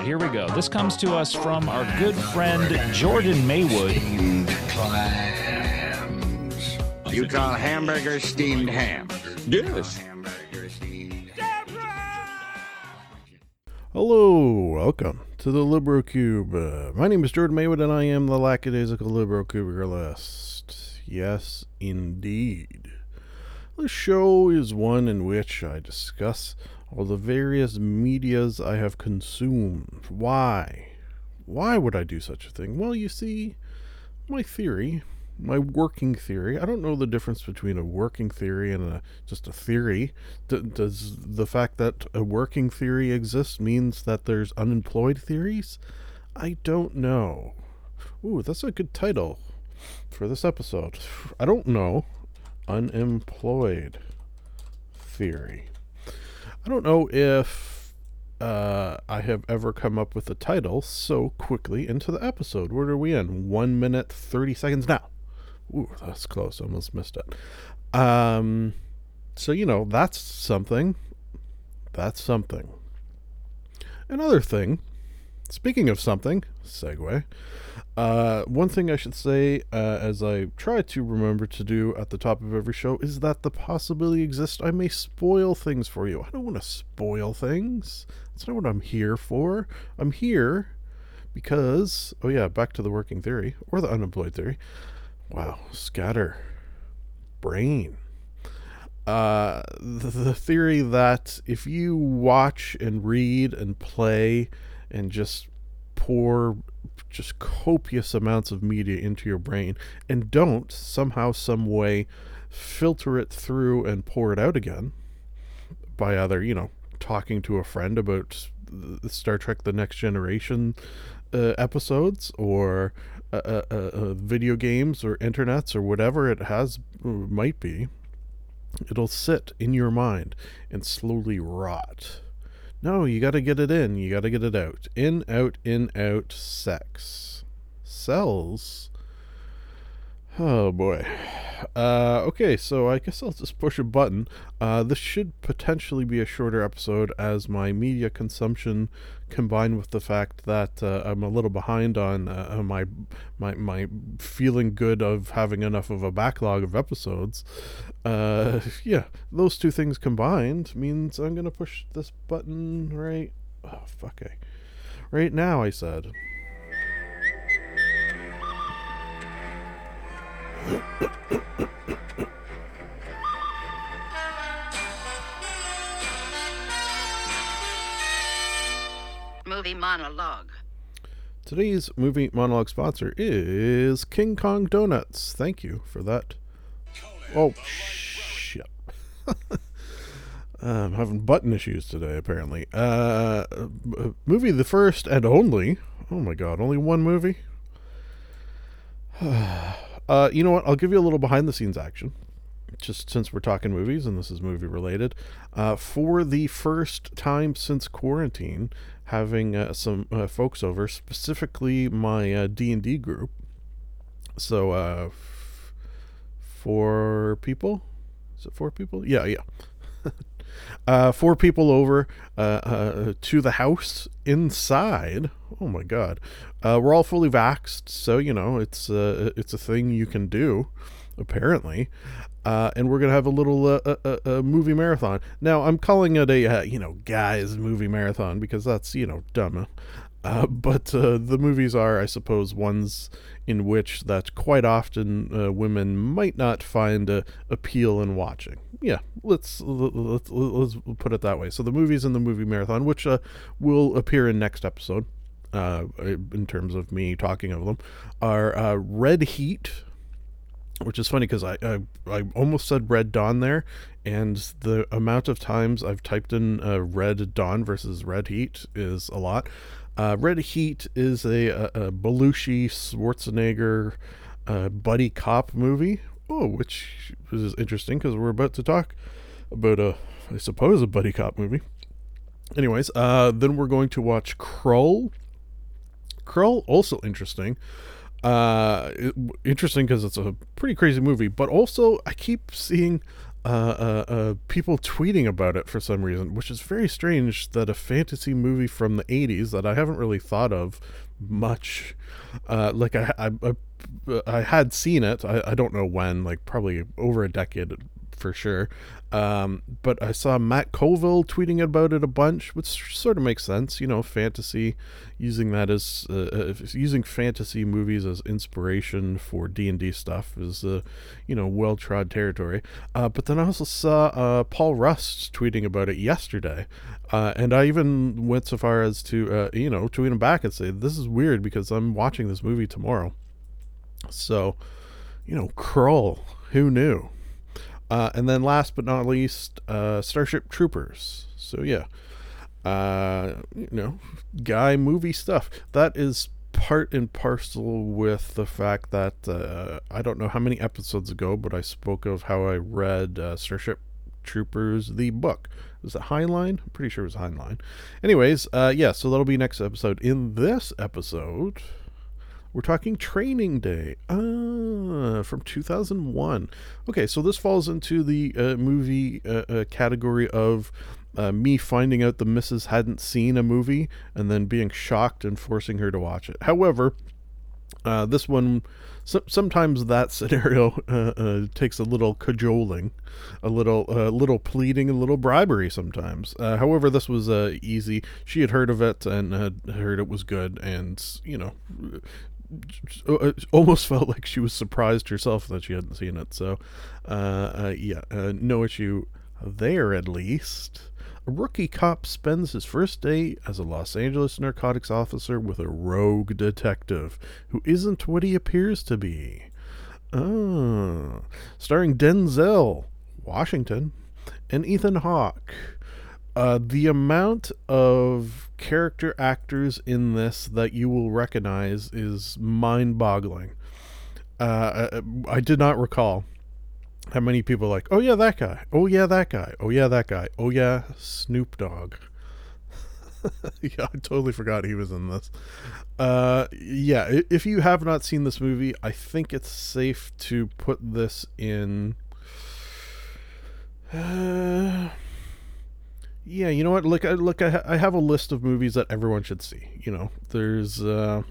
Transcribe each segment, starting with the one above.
right, here we go. This comes to us from our good friend Jordan Maywood. You call hamburger steamed ham? Yes. Hello, welcome to the Libro Cube. Uh, my name is Jordan Maywood, and I am the lackadaisical Libro Cuberlist. Yes, indeed. The show is one in which I discuss all the various medias I have consumed. Why? Why would I do such a thing? Well, you see, my theory, my working theory. I don't know the difference between a working theory and a, just a theory. D- does the fact that a working theory exists means that there's unemployed theories? I don't know. Ooh, that's a good title for this episode. I don't know. Unemployed theory. I don't know if uh, I have ever come up with a title so quickly into the episode. Where are we in? One minute, 30 seconds now. Ooh, that's close. Almost missed it. Um, so, you know, that's something. That's something. Another thing, speaking of something, segue. Uh, one thing I should say, uh, as I try to remember to do at the top of every show, is that the possibility exists I may spoil things for you. I don't want to spoil things. That's not what I'm here for. I'm here because, oh yeah, back to the working theory or the unemployed theory. Wow, scatter, brain. Uh, the, the theory that if you watch and read and play and just pour just copious amounts of media into your brain and don't somehow some way filter it through and pour it out again by either you know talking to a friend about star trek the next generation uh, episodes or uh, uh, uh, uh, video games or internets or whatever it has might be it'll sit in your mind and slowly rot no, you got to get it in. You got to get it out. In, out, in, out, sex. Cells. Oh boy. Uh, okay, so I guess I'll just push a button. Uh, this should potentially be a shorter episode as my media consumption combined with the fact that uh, I'm a little behind on uh, my my my feeling good of having enough of a backlog of episodes. Uh, yeah, those two things combined means I'm gonna push this button right. Oh fuck! I, right now, I said. Movie monologue. Today's movie monologue sponsor is King Kong Donuts. Thank you for that. Oh, shit. I'm having button issues today, apparently. Uh, movie the first and only. Oh my god, only one movie? uh, you know what? I'll give you a little behind the scenes action. Just since we're talking movies and this is movie related. Uh, for the first time since quarantine, having uh, some uh, folks over, specifically my uh, D&D group. So, uh, f- four people? Is it four people? Yeah, yeah. Uh, four people over uh, uh, to the house inside. Oh my god, uh, we're all fully vaxxed, so you know it's uh, it's a thing you can do, apparently. Uh, and we're gonna have a little movie marathon. Now I'm calling it a you know guys movie marathon because that's you know dumb. Uh, but uh, the movies are, I suppose, ones in which that quite often uh, women might not find uh, appeal in watching. Yeah, let's, let's let's put it that way. So the movies in the movie marathon, which uh, will appear in next episode, uh, in terms of me talking of them, are Red Heat, which is funny because I, I I almost said Red Dawn there, and the amount of times I've typed in uh, Red Dawn versus Red Heat is a lot. Uh, Red Heat is a, a, a Belushi Schwarzenegger uh, buddy cop movie. Oh, which is interesting because we're about to talk about a, I suppose, a buddy cop movie. Anyways, uh, then we're going to watch Krull. Krull, also interesting. Uh, interesting because it's a pretty crazy movie, but also I keep seeing uh, uh, uh, people tweeting about it for some reason, which is very strange that a fantasy movie from the 80s that I haven't really thought of much. Uh, like I, I, I, I had seen it. I, I don't know when, like probably over a decade for sure. Um, but I saw Matt Colville tweeting about it a bunch, which sort of makes sense. You know, fantasy, using that as uh, uh, using fantasy movies as inspiration for D and D stuff is, uh, you know, well trod territory. Uh, but then I also saw uh, Paul Rust tweeting about it yesterday, uh, and I even went so far as to, you know, tweet him back and say this is weird because I'm watching this movie tomorrow. So, you know, Krull, who knew? Uh, and then last but not least, uh, Starship Troopers. So yeah, uh, you know, guy movie stuff. That is part and parcel with the fact that uh, I don't know how many episodes ago, but I spoke of how I read uh, Starship Troopers the book. Was it Heinlein? I'm pretty sure it was Heinlein. Anyways, uh, yeah, so that'll be next episode. In this episode, we're talking Training Day ah, from 2001. Okay, so this falls into the uh, movie uh, uh, category of uh, me finding out the missus hadn't seen a movie and then being shocked and forcing her to watch it. However, uh, this one, so, sometimes that scenario uh, takes a little cajoling, a little, little pleading, a little bribery sometimes. However, this was easy. She had heard of it and had heard it was good, and you know, almost felt like she was surprised herself that she hadn't seen it. So, uh, uh, yeah, uh, no issue there at least. A rookie cop spends his first day as a Los Angeles narcotics officer with a rogue detective who isn't what he appears to be. Ah, starring Denzel Washington and Ethan Hawke. Uh, the amount of character actors in this that you will recognize is mind-boggling. Uh, I, I did not recall how many people like, oh yeah, that guy. Oh yeah, that guy. Oh yeah, that guy. Oh yeah, Snoop Dogg. yeah, I totally forgot he was in this. Uh, yeah, if you have not seen this movie, I think it's safe to put this in. Uh, yeah, you know what? Look, I look, I, ha- I have a list of movies that everyone should see. You know, there's uh,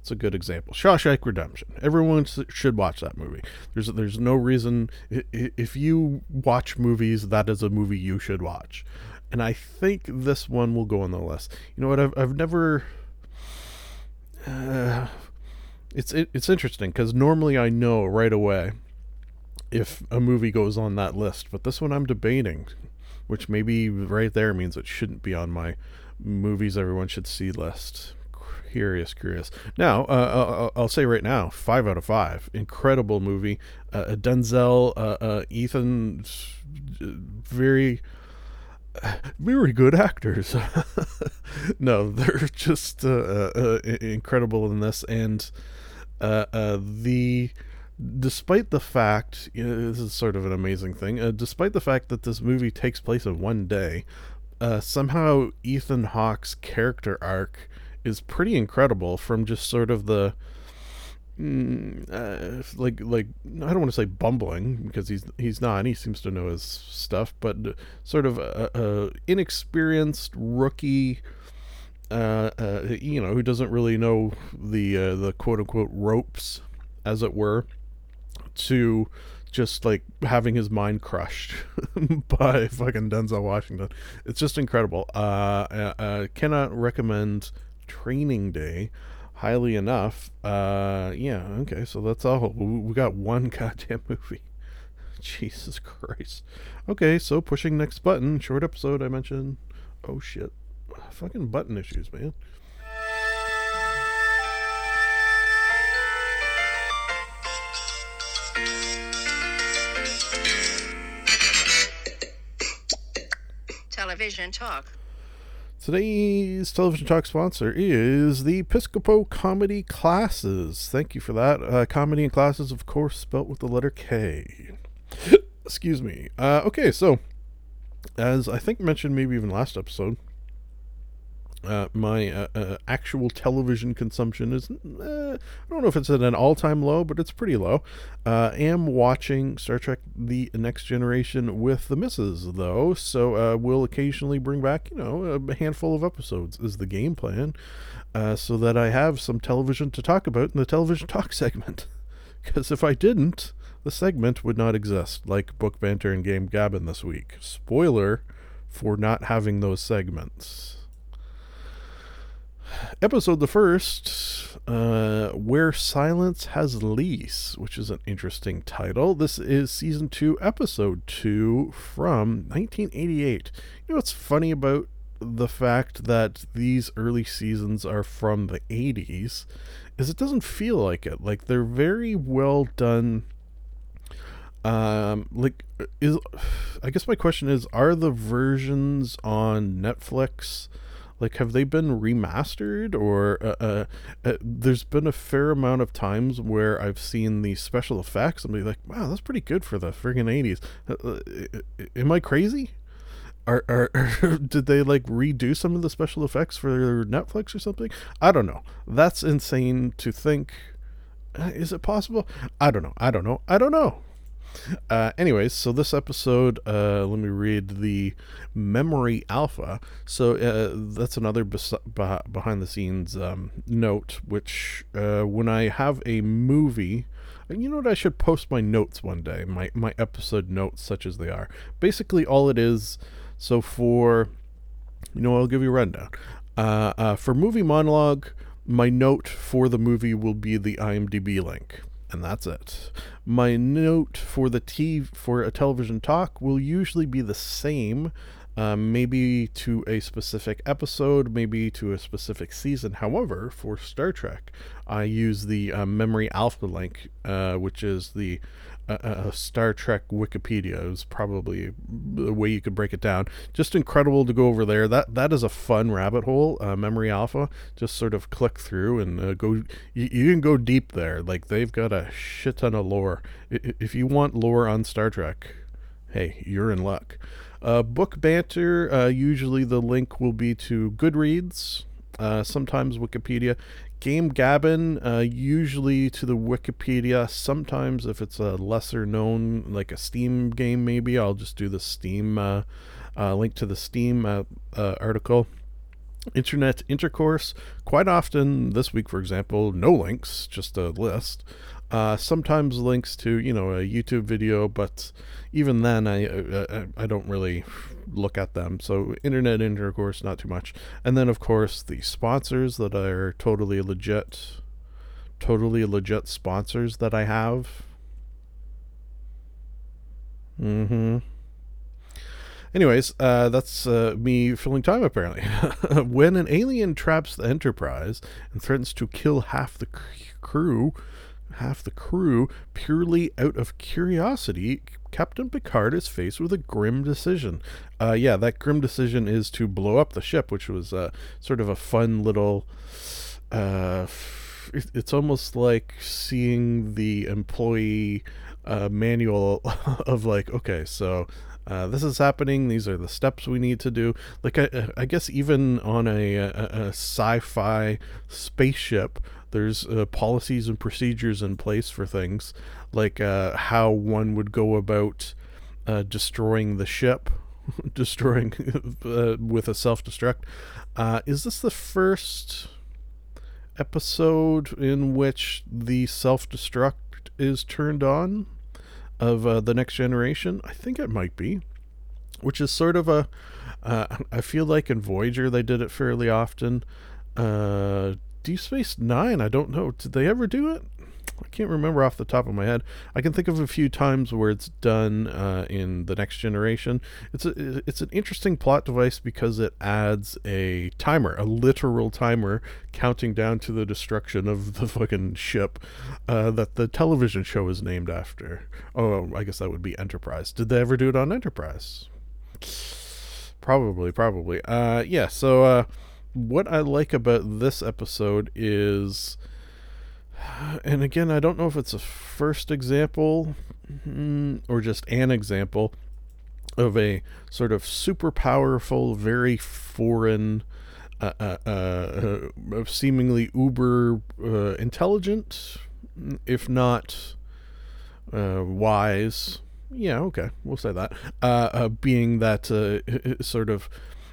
it's a good example. Shawshank Redemption. Everyone should watch that movie. There's there's no reason if you watch movies, that is a movie you should watch. And I think this one will go on the list. You know what? I've I've never. Uh, it's it, it's interesting because normally I know right away if a movie goes on that list, but this one I'm debating, which maybe right there means it shouldn't be on my movies everyone should see list. Curious, curious. Now, uh, I'll, I'll say right now, five out of five. Incredible movie. Uh, Denzel, uh, uh, Ethan, very, very good actors. no, they're just uh, uh, uh, incredible in this, and uh, uh, the despite the fact you know, this is sort of an amazing thing uh, despite the fact that this movie takes place in one day uh, somehow ethan hawke's character arc is pretty incredible from just sort of the mm, uh, like like I don't want to say bumbling because he's he's not and he seems to know his stuff but sort of a, a inexperienced rookie uh, uh, you know who doesn't really know the uh, the quote unquote ropes as it were to just like having his mind crushed by fucking Denzel Washington. It's just incredible. Uh, uh, uh, cannot recommend Training Day highly enough. Uh, yeah, okay, so that's all. We we got one goddamn movie. Jesus Christ. Okay, so pushing next button. Short episode I mentioned. Oh shit. Fucking button issues, man. Television talk. Today's television talk sponsor is the Episcopo Comedy Classes. Thank you for that. Uh, comedy and classes, of course, spelt with the letter K. Excuse me. Uh, okay, so as I think mentioned maybe even last episode, uh, my uh, uh, actual television consumption is uh, I don't know if it's at an all-time low, but it's pretty low. Uh, am watching Star Trek: The Next Generation with the misses though, so we'll occasionally bring back you know a handful of episodes is the game plan, so that I have some television to talk about in the television talk segment. Because if I didn't, the segment would not exist, like Book Banter and Game Gabbin this week. Spoiler for not having those segments episode the first uh, where silence has lease which is an interesting title. This is season 2 episode 2 from 1988 you know what's funny about the fact that these early seasons are from the 80s is it doesn't feel like it. Like they're very well done um like is i guess my question is are the versions on netflix like have they been remastered? Or uh, uh, uh, there's been a fair amount of times where i've seen the special effects and be like wow that's pretty good for the friggin 80s uh, uh, am i crazy? Are, are, are did they like redo some of the special effects for netflix or something? I don't know. That's insane to think. Uh, is it possible? I don't know. I don't know. I don't know uh, anyways, so this episode, uh, let me read the memory alpha. So uh, that's another bes- beh- behind the scenes um, note, which uh, when I have a movie, you know what? I should post my notes one day, my my episode notes, such as they are. Basically, all it is. So for, you know, I'll give you a rundown. Uh, uh, for movie monologue, my note for the movie will be the IMDb link and that's it. My note for the T for a television talk will usually be the same, um, maybe to a specific episode, maybe to a specific season. However, for Star Trek, I use the uh, Memory Alpha link, uh, which is the uh, uh, Star Trek Wikipedia is probably the way you could break it down. Just incredible to go over there. That that is a fun rabbit hole. Uh, Memory Alpha. Just sort of click through and uh, go. You, you can go deep there. Like they've got a shit ton of lore. If you want lore on Star Trek, hey, you're in luck. Uh, book banter. Uh, usually the link will be to Goodreads. Uh, sometimes Wikipedia. Game Gabbin, uh, usually to the Wikipedia. Sometimes, if it's a lesser known, like a Steam game, maybe I'll just do the Steam uh, uh, link to the Steam uh, uh, article. Internet intercourse. Quite often, this week, for example, no links, just a list. Uh, sometimes links to you know a YouTube video, but even then, I, I I don't really look at them. So internet intercourse, not too much. And then of course the sponsors that are totally legit, totally legit sponsors that I have. Mm-hmm. Anyways, uh, that's uh, me filling time apparently. when an alien traps the Enterprise and threatens to kill half the crew, half the crew purely out of curiosity, Captain Picard is faced with a grim decision. Uh, yeah, that grim decision is to blow up the ship, which was uh, sort of a fun little. Uh, it's almost like seeing the employee uh, manual of like, okay, so uh, this is happening. These are the steps we need to do. Like, I, I guess even on a, a, a sci-fi spaceship, there's uh, policies and procedures in place for things, like uh, how one would go about uh, destroying the ship, destroying uh, with a self-destruct. Uh, is this the first episode in which the self-destruct is turned on? of uh, the next generation i think it might be which is sort of a. I feel like in voyager they did it fairly often uh deep space nine i don't know. Did they ever do it? I can't remember off the top of my head. I can think of a few times where it's done uh, in the next generation. It's a it's an interesting plot device because it adds a timer a literal timer counting down to the destruction of the fucking ship uh, that the television show is named after. Oh i guess that would be enterprise. Did they ever do it on enterprise? Probably, probably. Uh, yeah. So, uh, what I like about this episode is, and again, I don't know if it's a first example mm, or just an example of a sort of super powerful, very foreign, uh, uh, uh, seemingly uber uh, intelligent, if not uh, wise. Yeah, okay, we'll say that. Uh, being that sort of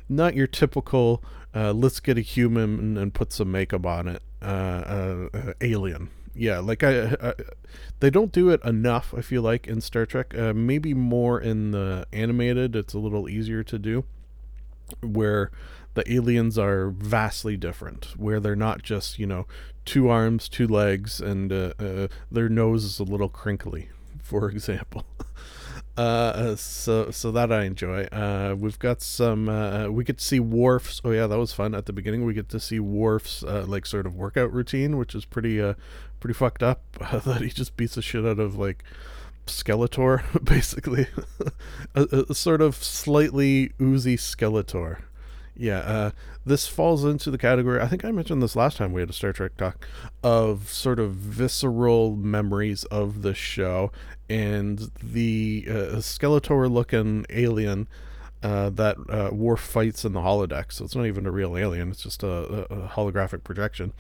not your typical uh, let's get a human and, and put some makeup on it uh, uh, uh, alien. Yeah, like I, I, they don't do it enough. I feel like in Star Trek, uh, maybe more in the animated. It's a little easier to do, where the aliens are vastly different. Where they're not just you know two arms, two legs, and uh, their nose is a little crinkly, for example. Uh, so so that I enjoy. Uh, we've got some. Uh, we get to see Worf's. Oh yeah, that was fun at the beginning. We get to see Worf's uh, like sort of workout routine, which is pretty uh pretty fucked up. that he just beats the shit out of like Skeletor, basically, a, a sort of slightly oozy Skeletor. Yeah, uh, this falls into the category. I think I mentioned this last time we had a Star Trek talk of sort of visceral memories of the show and the uh, Skeletor-looking alien uh, that uh, Worf fights in the holodeck. So it's not even a real alien; it's just a, a holographic projection.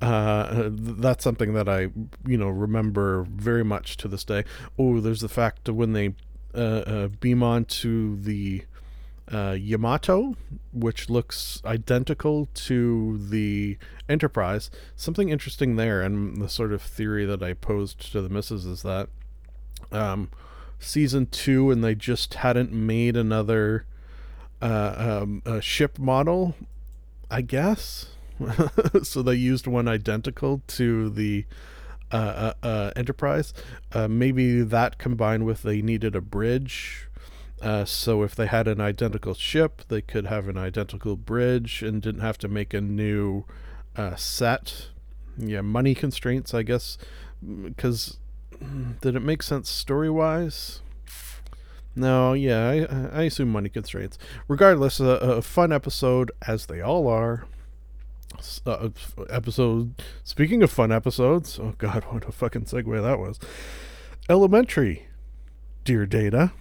Uh, that's something that I, you know, remember very much to this day. Oh, there's the fact when they uh, uh, beam onto the uh, Yamato, which looks identical to the Enterprise. Something interesting there, and the sort of theory that I posed to the missus is that um, season two, and they just hadn't made another uh, um, ship model, I guess. so they used one identical to the uh, uh, uh Enterprise. Uh, maybe that combined with they needed a bridge uh, so if they had an identical ship, they could have an identical bridge and didn't have to make a new uh, set. Yeah, money constraints, I guess. Because did it make sense story wise? No, yeah, I, I assume money constraints. Regardless, a, a fun episode, as they all are. Uh, episode. Speaking of fun episodes, oh god, what a fucking segue that was. Elementary, dear Data.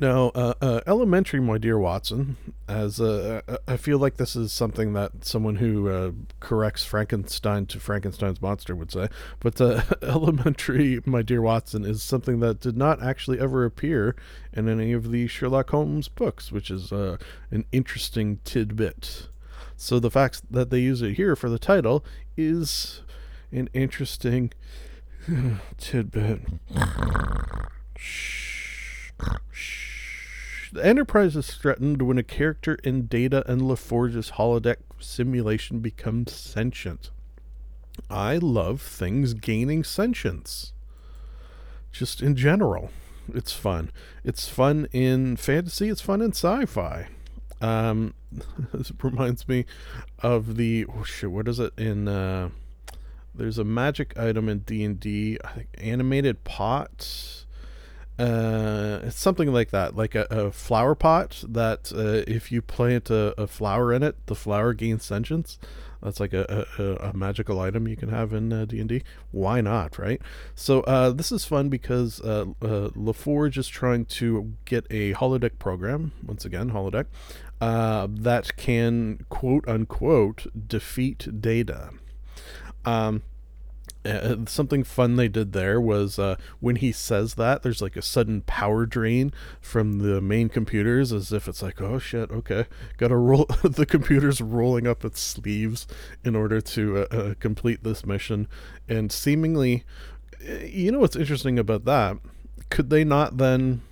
Now, uh, uh, elementary, my dear Watson, as uh, uh, I feel like this is something that someone who uh, corrects Frankenstein to Frankenstein's monster would say. But uh, elementary, my dear Watson, is something that did not actually ever appear in any of the Sherlock Holmes books, which is an interesting tidbit. So the fact that they use it here for the title is an interesting tidbit. Shh. The Enterprise is threatened when a character in Data and LaForge's holodeck simulation becomes sentient. I love things gaining sentience. Just in general, it's fun. It's fun in fantasy. It's fun in sci-fi. Um, this reminds me of the oh shit. What is it in? Uh, there's a magic item in D and D. I think animated pot uh, it's something like that, like a, a flower pot that uh, if you plant a, a, flower in it, the flower gains sentience. That's like a, a, a magical item you can have in uh, D and D. Why not, right? So uh, this is fun because uh, uh, LaForge is trying to get a holodeck program once again, holodeck uh, that can quote unquote defeat Data. Um, uh, something fun they did there was uh, when he says that there's like a sudden power drain from the main computers as if it's like oh shit okay. Gotta roll the computer's rolling up its sleeves in order to uh, uh complete this mission. And seemingly eh, you know what's interesting about that? Could they not then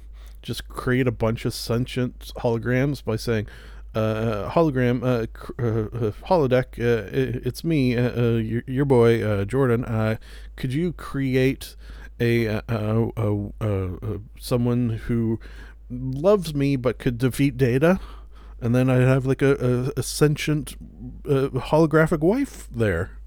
just create a bunch of sentient holograms by saying uh, hologram, uh, uh, uh holodeck. Uh, it's me, uh, your, your, boy Jordan. could you create a, someone who loves me but could defeat Data? And then I'd have like a, a, a sentient holographic wife there.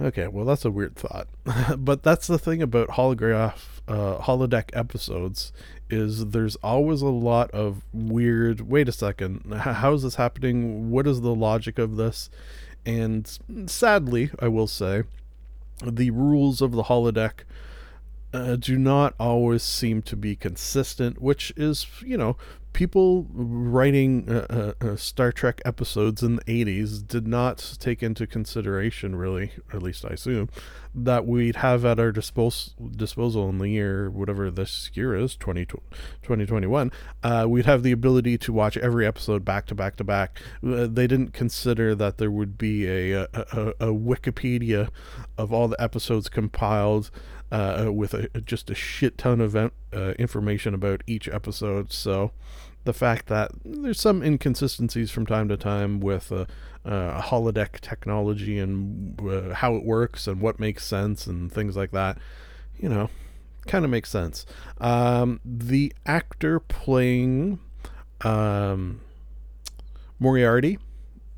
Okay, well that's a weird thought, but that's the thing about holograph uh, holodeck episodes is there's always a lot of weird. Wait a second, how is this happening? What is the logic of this? And sadly, I will say, the rules of the holodeck uh, do not always seem to be consistent, which is, you know, people writing uh, uh, uh, Star Trek episodes in the 80s did not take into consideration, really, at least I assume, that we'd have at our dispos- disposal in the year, whatever this year is, 20, 2021, uh, we'd have the ability to watch every episode back to back to back. Uh, they didn't consider that there would be a, a, a, a Wikipedia of all the episodes compiled uh, with a, just a shit ton of uh, information about each episode. So the fact that there's some inconsistencies from time to time with uh, uh, holodeck technology and uh, how it works and what makes sense and things like that, you know, kind of makes sense. Um, the actor playing um, Moriarty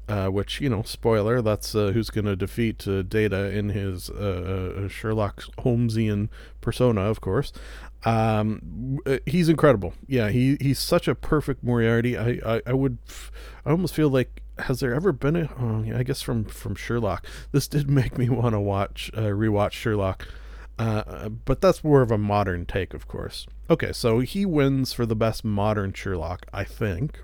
uh, which you know, spoiler, that's uh, who's going to defeat uh, Data in his uh, uh, Sherlock Holmesian persona, of course. Um, uh, he's incredible. Yeah, he he's such a perfect Moriarty. I I, I would, I almost feel like has there ever been a? Oh, yeah, I guess from from Sherlock. This did make me want to watch uh, rewatch Sherlock. Uh, but that's more of a modern take, of course. Okay, so he wins for the best modern Sherlock, I think.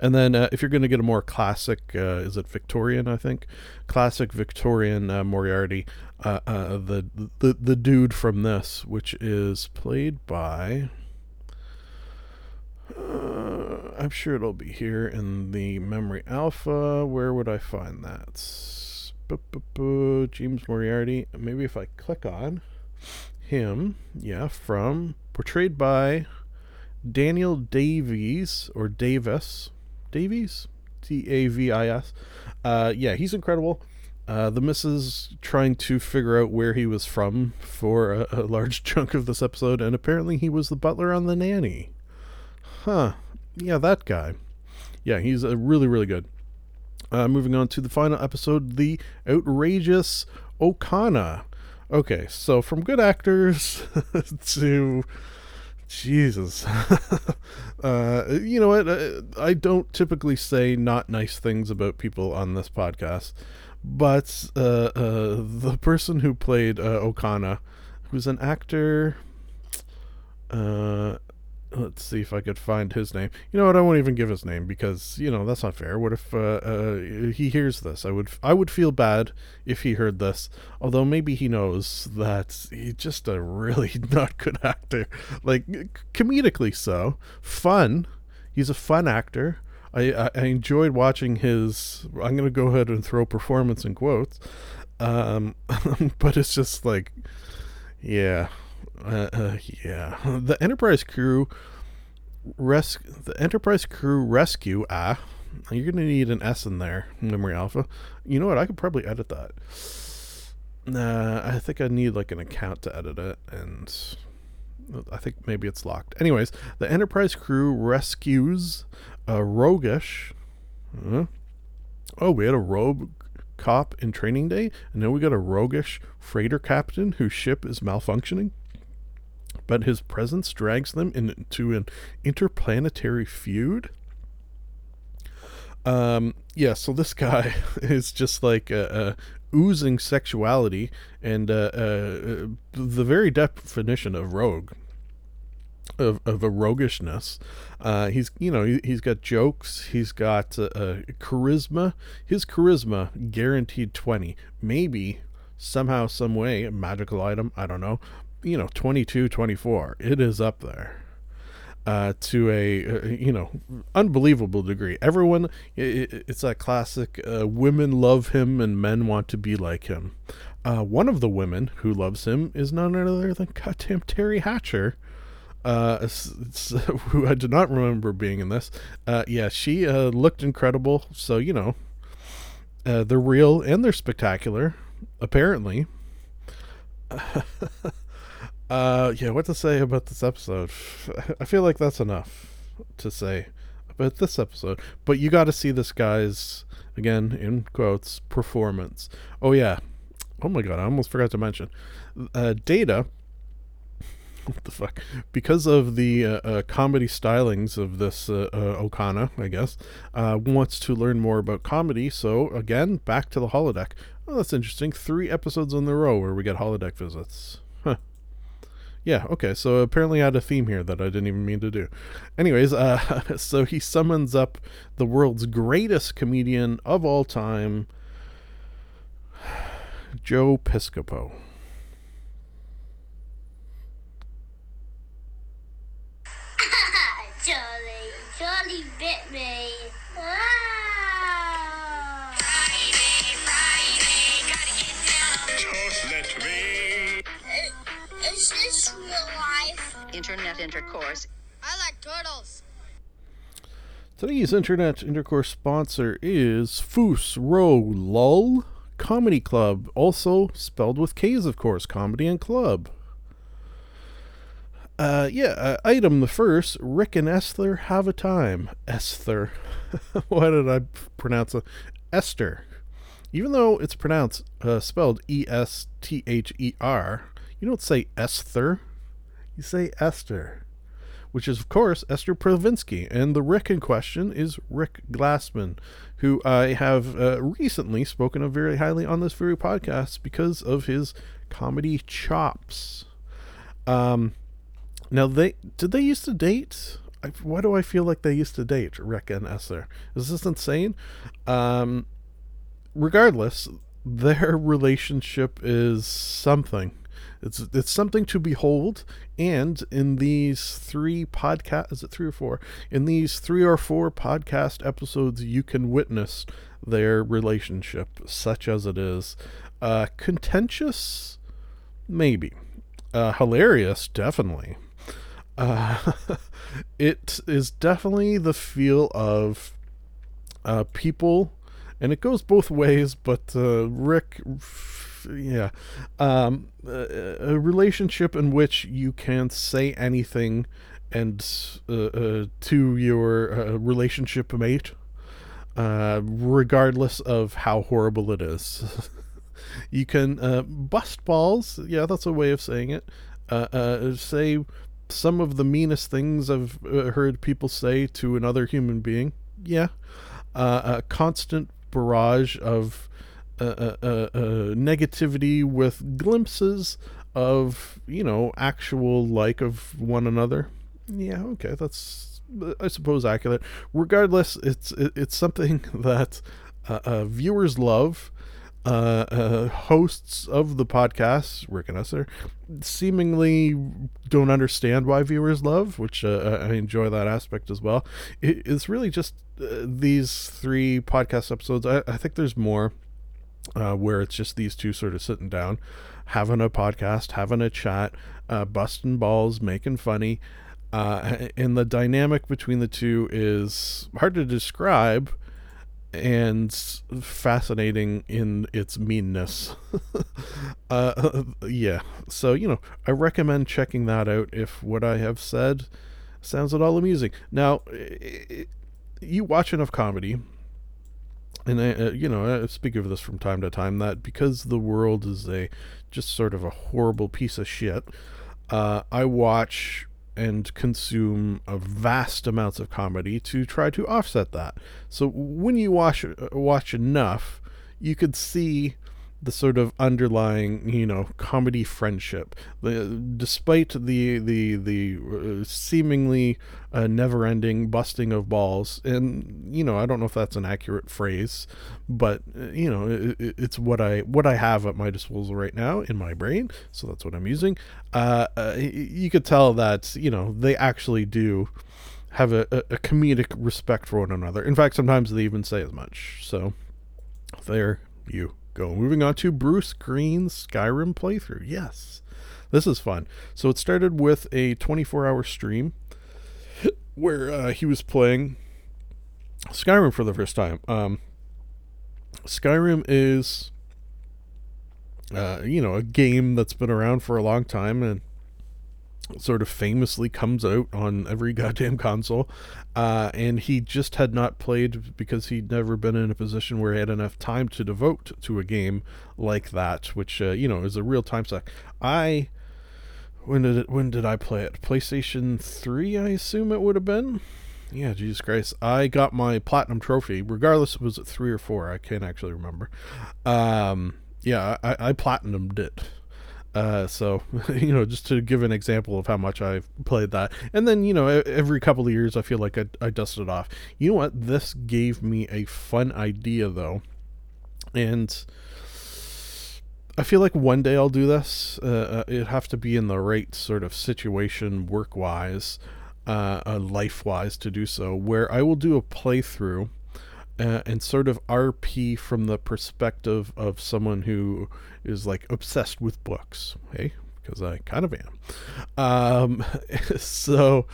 And then uh, if you're going to get a more classic, uh, is it Victorian? I think classic Victorian uh, Moriarty, uh, uh, the the the dude from this, which is played by. Uh, I'm sure it'll be here in the memory alpha. Where would I find that? James Moriarty. Maybe if I click on him, yeah, from portrayed by Daniel Davies or Davis. Davies? D A V I S. Uh, yeah, he's incredible. Uh, the missus trying to figure out where he was from for a, a large chunk of this episode, and apparently he was the butler on The Nanny. Huh. Yeah, that guy. Yeah, he's uh, really, really good. Uh, moving on to the final episode, the outrageous Okona. Okay, so from good actors to Jesus. uh, you know what? Uh, I don't typically say not nice things about people on this podcast, but uh, uh, the person who played uh, Okona, who's an actor, uh, let's see if I could find his name. You know what? I won't even give his name because you know that's not fair. What if uh, uh, he hears this? I would I would feel bad if he heard this. Although maybe he knows that he's just a really not good actor. Like comedically so, fun. He's a fun actor. I, I, I enjoyed watching his. I'm gonna go ahead and throw performance in quotes, um, but it's just like, yeah, uh, uh, yeah. The Enterprise crew res the Enterprise crew rescue. Ah, you're gonna need an S in there, memory alpha. You know what? I could probably edit that. Nah, I think I need like an account to edit it, and I think maybe it's locked. Anyways, the Enterprise crew rescues a roguish. Huh? Oh, we had a rogue cop in training day, and then we got a roguish freighter captain whose ship is malfunctioning. But his presence drags them into an interplanetary feud. Um, yeah, so this guy is just like uh, uh, oozing sexuality and uh, uh, the very definition of rogue of, of a roguishness. Uh, he's you know he, he's got jokes. He's got uh, uh, charisma. His charisma guaranteed twenty. Maybe somehow, some way, a magical item. I don't know. You know, 22, 24. It is up there. Uh, to a uh, you know unbelievable degree. Everyone, it, it's that classic. Uh, women love him and men want to be like him. Uh, one of the women who loves him is none other than goddamn Teri Hatcher, uh, who I do not remember being in this. Uh, yeah, she looked incredible. So you know, they're real and they're spectacular. Apparently. uh, yeah, what to say about this episode? I feel like that's enough to say about this episode. But you got to see this guy's again in quotes performance. Oh yeah, oh my god, I almost forgot to mention. Uh, Data, what the fuck? Because of the uh, uh, comedy stylings of this uh, uh, Okona, I guess, uh, wants to learn more about comedy. So again, back to the holodeck. Oh, that's interesting. Three episodes in a row where we get holodeck visits. Yeah, okay, so apparently I had a theme here that I didn't even mean to do. Anyways, uh, so he summons up the world's greatest comedian of all time, Joe Piscopo. Internet intercourse. I like turtles. Today's internet intercourse sponsor is Foos Row Lull Comedy Club, also spelled with K's, of course, comedy and club. Uh, yeah, uh, item the first Rick and Esther have a time. Esther. Why did I pronounce it? Esther. Even though it's pronounced, uh, spelled E S T H E R, you don't say Esther, you say Esther which is, of course, Esther Povitsky. And the Rick in question is Rick Glassman, who I have uh, recently spoken of very highly on this very podcast because of his comedy chops. Um, now, they did they used to date? I, why do I feel like they used to date Rick and Esther? Is this insane? Um, regardless, their relationship is something. It's it's something to behold, and in these three podcast, is it three or four? In these three or four podcast episodes, you can witness their relationship, such as it is. Uh, contentious, maybe. Uh, hilarious, definitely. Uh, it is definitely the feel of uh, people, and it goes both ways. But uh, Rick, yeah, um, a relationship in which you can say anything, and uh, uh, to your uh, relationship mate, uh, regardless of how horrible it is. you can uh, bust balls. Yeah, that's a way of saying it. Uh, say some of the meanest things I've heard people say to another human being. Yeah, a constant barrage of uh, uh, negativity with glimpses of you know actual like of one another. Yeah, okay, that's I suppose accurate. Regardless, it's it's something that uh, uh, viewers love. Uh, uh, hosts of the podcast, Rick and Esther, seemingly don't understand why viewers love, which uh, I enjoy that aspect as well. It, it's really just uh, these three podcast episodes. I, I think there's more uh, where it's just these two sort of sitting down, having a podcast, having a chat, uh, busting balls, making funny. Uh, and the dynamic between the two is hard to describe and fascinating in its meanness. uh, yeah. So, you know, I recommend checking that out if what I have said sounds at all amusing. Now, you watch enough comedy, and I, uh, you know, I speak of this from time to time that because the world is a just sort of a horrible piece of shit, uh, I watch and consume vast amounts of comedy to try to offset that. So when you watch uh, watch enough, you could see the sort of underlying, you know, comedy friendship. The, despite the the the uh, seemingly uh, never-ending busting of balls, and you know, I don't know if that's an accurate phrase, but uh, you know, it, it's what I what I have at my disposal right now in my brain, so that's what I'm using. Uh, uh you could tell that you know they actually do have a, a comedic respect for one another. In fact, sometimes they even say as much. So there you go. Moving on to Bruce Greene's Skyrim playthrough. Yes, this is fun. So it started with a 24 hour stream where uh, he was playing Skyrim for the first time. Um, Skyrim is, uh, you know, a game that's been around for a long time and sort of famously comes out on every goddamn console. Uh, and he just had not played because he'd never been in a position where he had enough time to devote to a game like that, which, uh, you know, is a real time suck. I. When did it, when did I play it? PlayStation 3, I assume it would have been. Yeah, Jesus Christ. I got my platinum trophy, regardless was it 3 or 4, I can't actually remember. Um, yeah, I, I platinumed it. Uh, so you know, just to give an example of how much I've played that, and then you know, every couple of years, I feel like I, I dust it off. You know what? This gave me a fun idea though, and I feel like one day I'll do this. Uh, uh, it'd have to be in the right sort of situation, work wise, uh, uh, life wise, to do so. Where I will do a playthrough uh, and sort of RP from the perspective of someone who is like obsessed with books. Hey, because I kind of am. Um, so,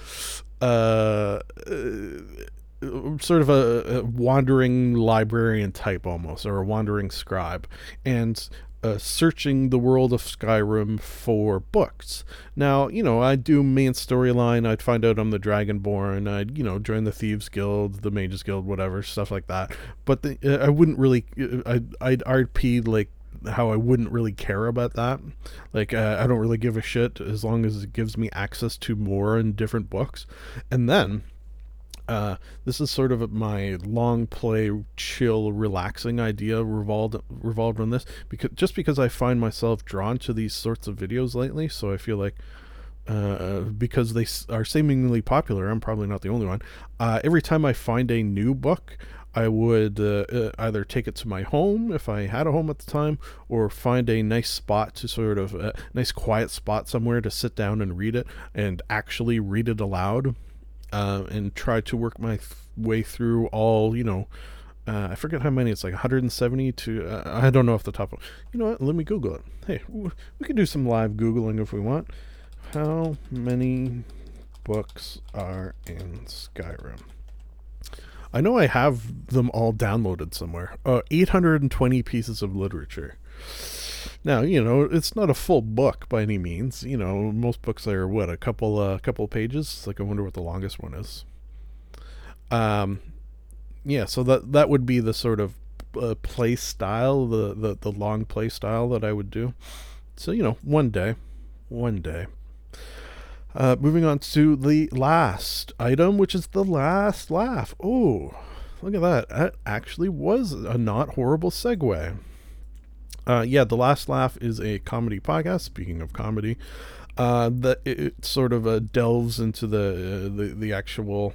uh, uh, sort of a, a wandering librarian type almost, or a wandering scribe, and uh, searching the world of Skyrim for books. Now, you know, I'd do main storyline, I'd find out I'm the Dragonborn, I'd, you know, join the Thieves Guild, the Mages Guild, whatever, stuff like that. But the, uh, I wouldn't really, uh, I'd, I'd RP like how I wouldn't really care about that. Like, uh, I don't really give a shit as long as it gives me access to more and different books. And then, uh, this is sort of my long play, chill, relaxing idea revolved revolved on this because just because I find myself drawn to these sorts of videos lately, so I feel like uh, because they are seemingly popular, I'm probably not the only one. Uh, every time I find a new book, I would uh, uh, either take it to my home if I had a home at the time, or find a nice spot to sort of a nice quiet spot somewhere to sit down and read it and actually read it aloud uh, and try to work my th- way through all you know uh, i forget how many it's like 170 to uh, i don't know off the top of you know what let me google it. Hey w- we can do some live googling if we want. How many books are in skyrim? I know i have them all downloaded somewhere. Uh, 820 pieces of literature now, you know, it's not a full book by any means. You know, most books are what a couple uh couple pages. Like I wonder what the longest one is. Um yeah, so that that would be the sort of uh, play style, the, the the long play style that I would do. So, you know, one day, one day. Uh, moving on to the last item, which is the last laugh. Oh, look at that. That actually was a not horrible segue. Uh, yeah, the last laugh is a comedy podcast. Speaking of comedy, uh, that it, it sort of uh, delves into the uh, the the actual,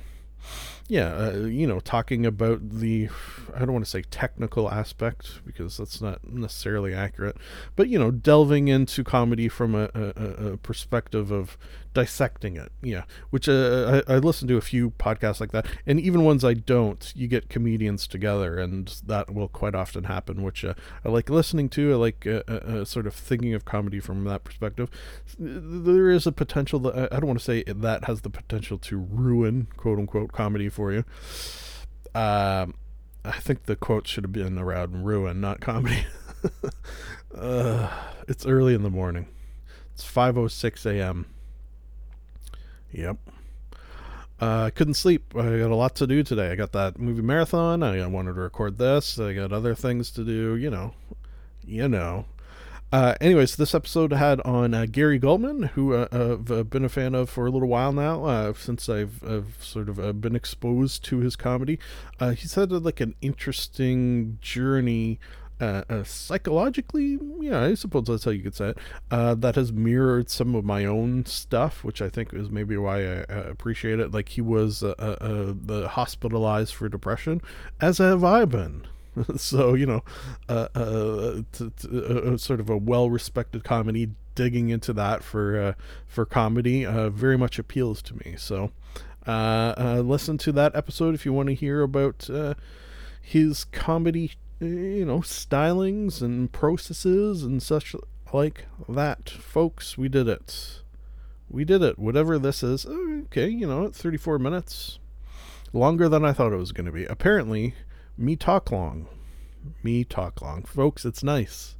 yeah, uh, you know, talking about the I don't want to say technical aspect because that's not necessarily accurate, but you know, delving into comedy from a, a, a perspective of dissecting it. Yeah, which uh, I, I listen to a few podcasts like that, and even ones I don't. You get comedians together, and that will quite often happen, which uh, I like listening to. I like uh, uh, uh, sort of thinking of comedy from that perspective. There is a potential that I don't want to say that has the potential to ruin quote unquote comedy for you. Um, I think the quote should have been around ruin, not comedy. uh, it's early in the morning. It's 5:06 a.m. Yep. Uh, I couldn't sleep. I got a lot to do today. I got that movie marathon. I wanted to record this. I got other things to do. You know, you know. Uh, anyways, this episode had on uh, Gary Gulman, who uh, I've uh, been a fan of for a little while now, uh, since I've, I've sort of uh, been exposed to his comedy. He's had like an interesting journey. Psychologically, yeah, I suppose that's how you could say it. That has mirrored some of my own stuff, which I think is maybe why I appreciate it. Like he was hospitalized for depression, as have I been. so you know, uh, uh, t- t- uh, uh, sort of a well-respected comedy digging into that for uh, for comedy uh, very much appeals to me. So listen to that episode if you want to hear about his comedy, you know, stylings and processes and such like that, folks. We did it. We did it. Whatever this is, okay, you know, 34 minutes, longer than I thought it was going to be. Apparently me talk long. Me talk long. Folks, it's nice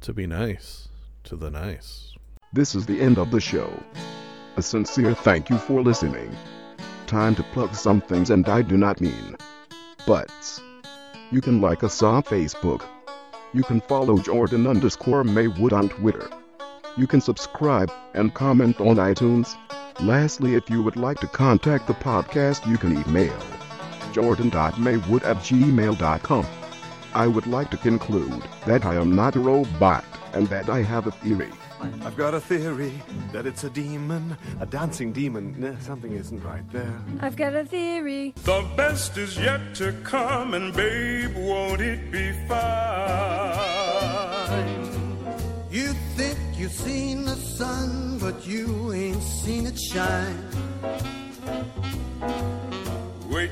to be nice to the nice. This is the end of the show. A sincere thank you for listening. Time to plug some things, and I do not mean butts. You can like us on Facebook. You can follow Jordan underscore Maywood on Twitter. You can subscribe and comment on iTunes. Lastly, if you would like to contact the podcast, you can email jordan.maywood at gmail.com. I would like to conclude that I am not a robot and that I have a theory. I've got a theory that it's a demon, a dancing demon. Nah, something isn't right there. I've got a theory. The best is yet to come, and babe, won't it be fine? You think you've seen the sun, but you ain't seen it shine.